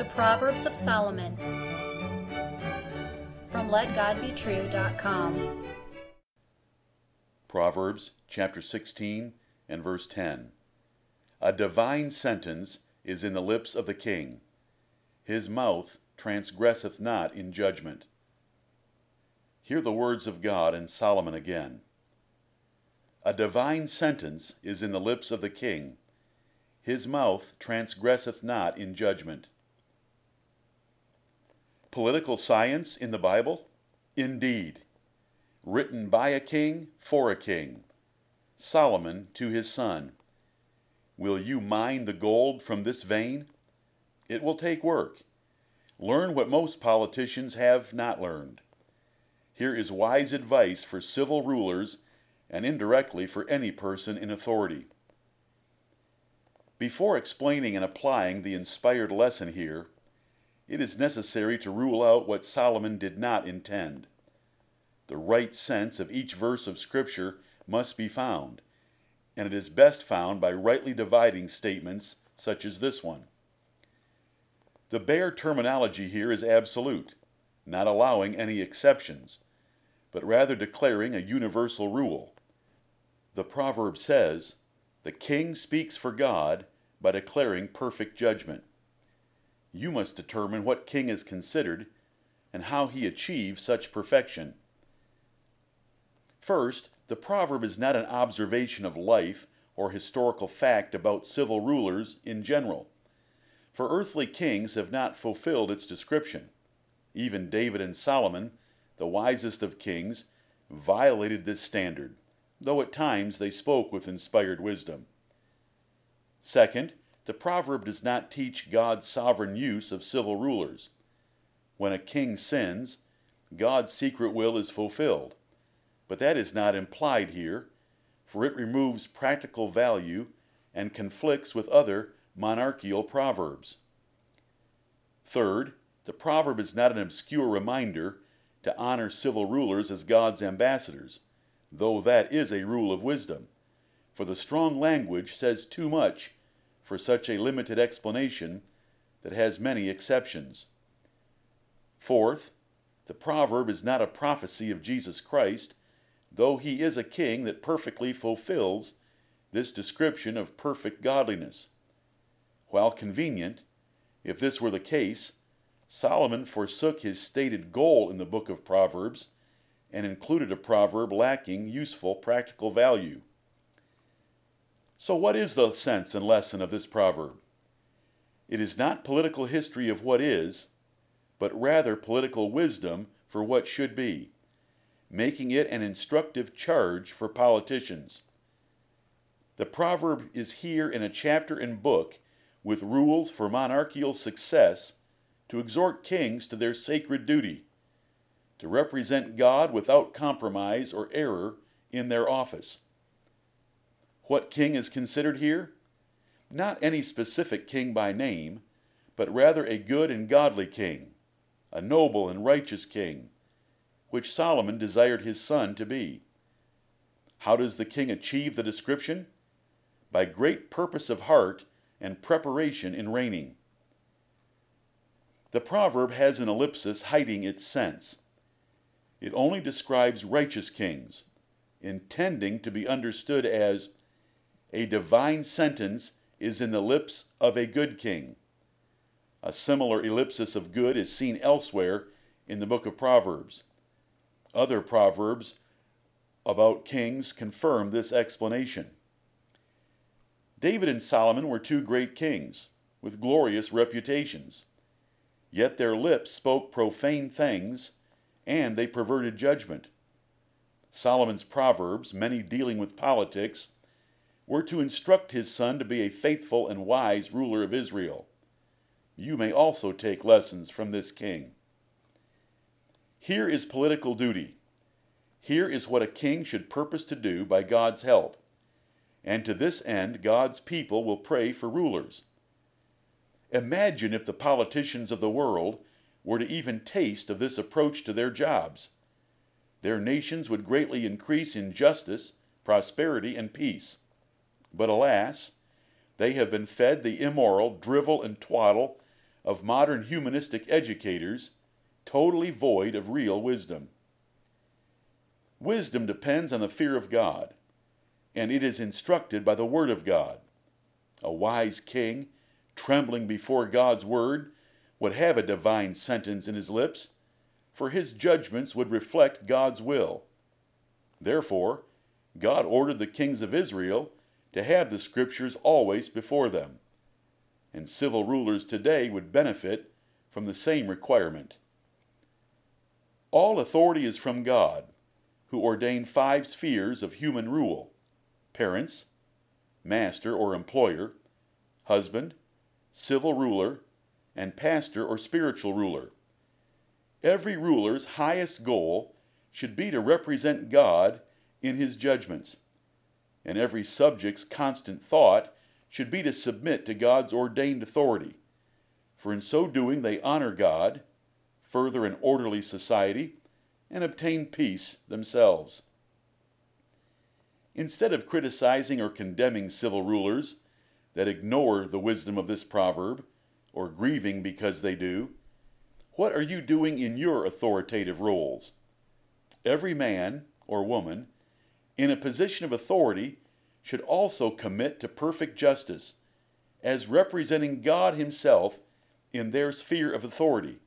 The Proverbs of Solomon from LetGodBetrue.com. Proverbs chapter 16 and verse 10. A divine sentence is in the lips of the king. His mouth transgresseth not in judgment. Hear the words of God and Solomon again. A divine sentence is in the lips of the king. His mouth transgresseth not in judgment. Political science in the Bible? Indeed. Written by a king for a king. Solomon to his son. Will you mine the gold from this vein? It will take work. Learn what most politicians have not learned. Here is wise advice for civil rulers and indirectly for any person in authority. Before explaining and applying the inspired lesson here, it is necessary to rule out what Solomon did not intend. The right sense of each verse of Scripture must be found, and it is best found by rightly dividing statements such as this one. The bare terminology here is absolute, not allowing any exceptions, but rather declaring a universal rule. The proverb says, The king speaks for God by declaring perfect judgment. You must determine what king is considered and how he achieves such perfection. First, the proverb is not an observation of life or historical fact about civil rulers in general, for earthly kings have not fulfilled its description. Even David and Solomon, the wisest of kings, violated this standard, though at times they spoke with inspired wisdom. Second, the proverb does not teach God's sovereign use of civil rulers. When a king sins, God's secret will is fulfilled. But that is not implied here, for it removes practical value and conflicts with other monarchical proverbs. Third, the proverb is not an obscure reminder to honor civil rulers as God's ambassadors, though that is a rule of wisdom, for the strong language says too much for such a limited explanation that has many exceptions. Fourth, the proverb is not a prophecy of Jesus Christ, though he is a king that perfectly fulfills this description of perfect godliness. While convenient, if this were the case, Solomon forsook his stated goal in the book of Proverbs and included a proverb lacking useful practical value. So, what is the sense and lesson of this proverb? It is not political history of what is, but rather political wisdom for what should be, making it an instructive charge for politicians. The proverb is here in a chapter and book with rules for monarchical success to exhort kings to their sacred duty, to represent God without compromise or error in their office. What king is considered here? Not any specific king by name, but rather a good and godly king, a noble and righteous king, which Solomon desired his son to be. How does the king achieve the description? By great purpose of heart and preparation in reigning. The proverb has an ellipsis hiding its sense. It only describes righteous kings, intending to be understood as a divine sentence is in the lips of a good king. A similar ellipsis of good is seen elsewhere in the book of Proverbs. Other proverbs about kings confirm this explanation. David and Solomon were two great kings with glorious reputations. Yet their lips spoke profane things and they perverted judgment. Solomon's proverbs, many dealing with politics, were to instruct his son to be a faithful and wise ruler of Israel. You may also take lessons from this king. Here is political duty. Here is what a king should purpose to do by God's help. And to this end, God's people will pray for rulers. Imagine if the politicians of the world were to even taste of this approach to their jobs. Their nations would greatly increase in justice, prosperity, and peace. But alas, they have been fed the immoral drivel and twaddle of modern humanistic educators totally void of real wisdom. Wisdom depends on the fear of God, and it is instructed by the Word of God. A wise king, trembling before God's Word, would have a divine sentence in his lips, for his judgments would reflect God's will. Therefore, God ordered the kings of Israel to have the Scriptures always before them, and civil rulers today would benefit from the same requirement. All authority is from God, who ordained five spheres of human rule parents, master or employer, husband, civil ruler, and pastor or spiritual ruler. Every ruler's highest goal should be to represent God in his judgments, and every subject's constant thought should be to submit to God's ordained authority, for in so doing they honor God further an orderly society, and obtain peace themselves. Instead of criticizing or condemning civil rulers that ignore the wisdom of this proverb, or grieving because they do, what are you doing in your authoritative roles? Every man or woman in a position of authority should also commit to perfect justice as representing God Himself in their sphere of authority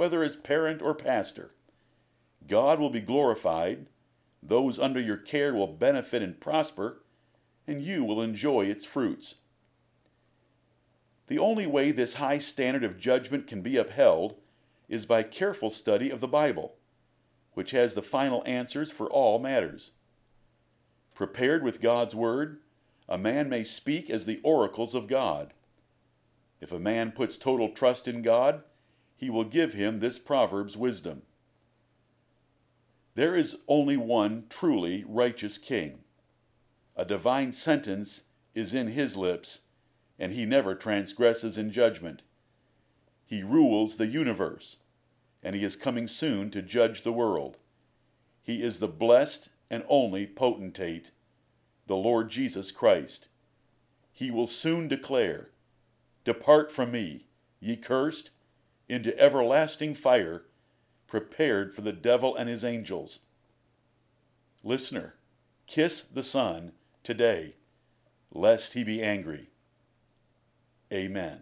whether as parent or pastor. God will be glorified, those under your care will benefit and prosper, and you will enjoy its fruits. The only way this high standard of judgment can be upheld is by careful study of the Bible, which has the final answers for all matters. Prepared with God's Word, a man may speak as the oracles of God. If a man puts total trust in God, he will give him this proverb's wisdom. There is only one truly righteous king. A divine sentence is in his lips, and he never transgresses in judgment. He rules the universe, and he is coming soon to judge the world. He is the blessed and only potentate, the Lord Jesus Christ. He will soon declare, Depart from me, ye cursed, into everlasting fire prepared for the devil and his angels. Listener, kiss the Son today, lest he be angry. Amen.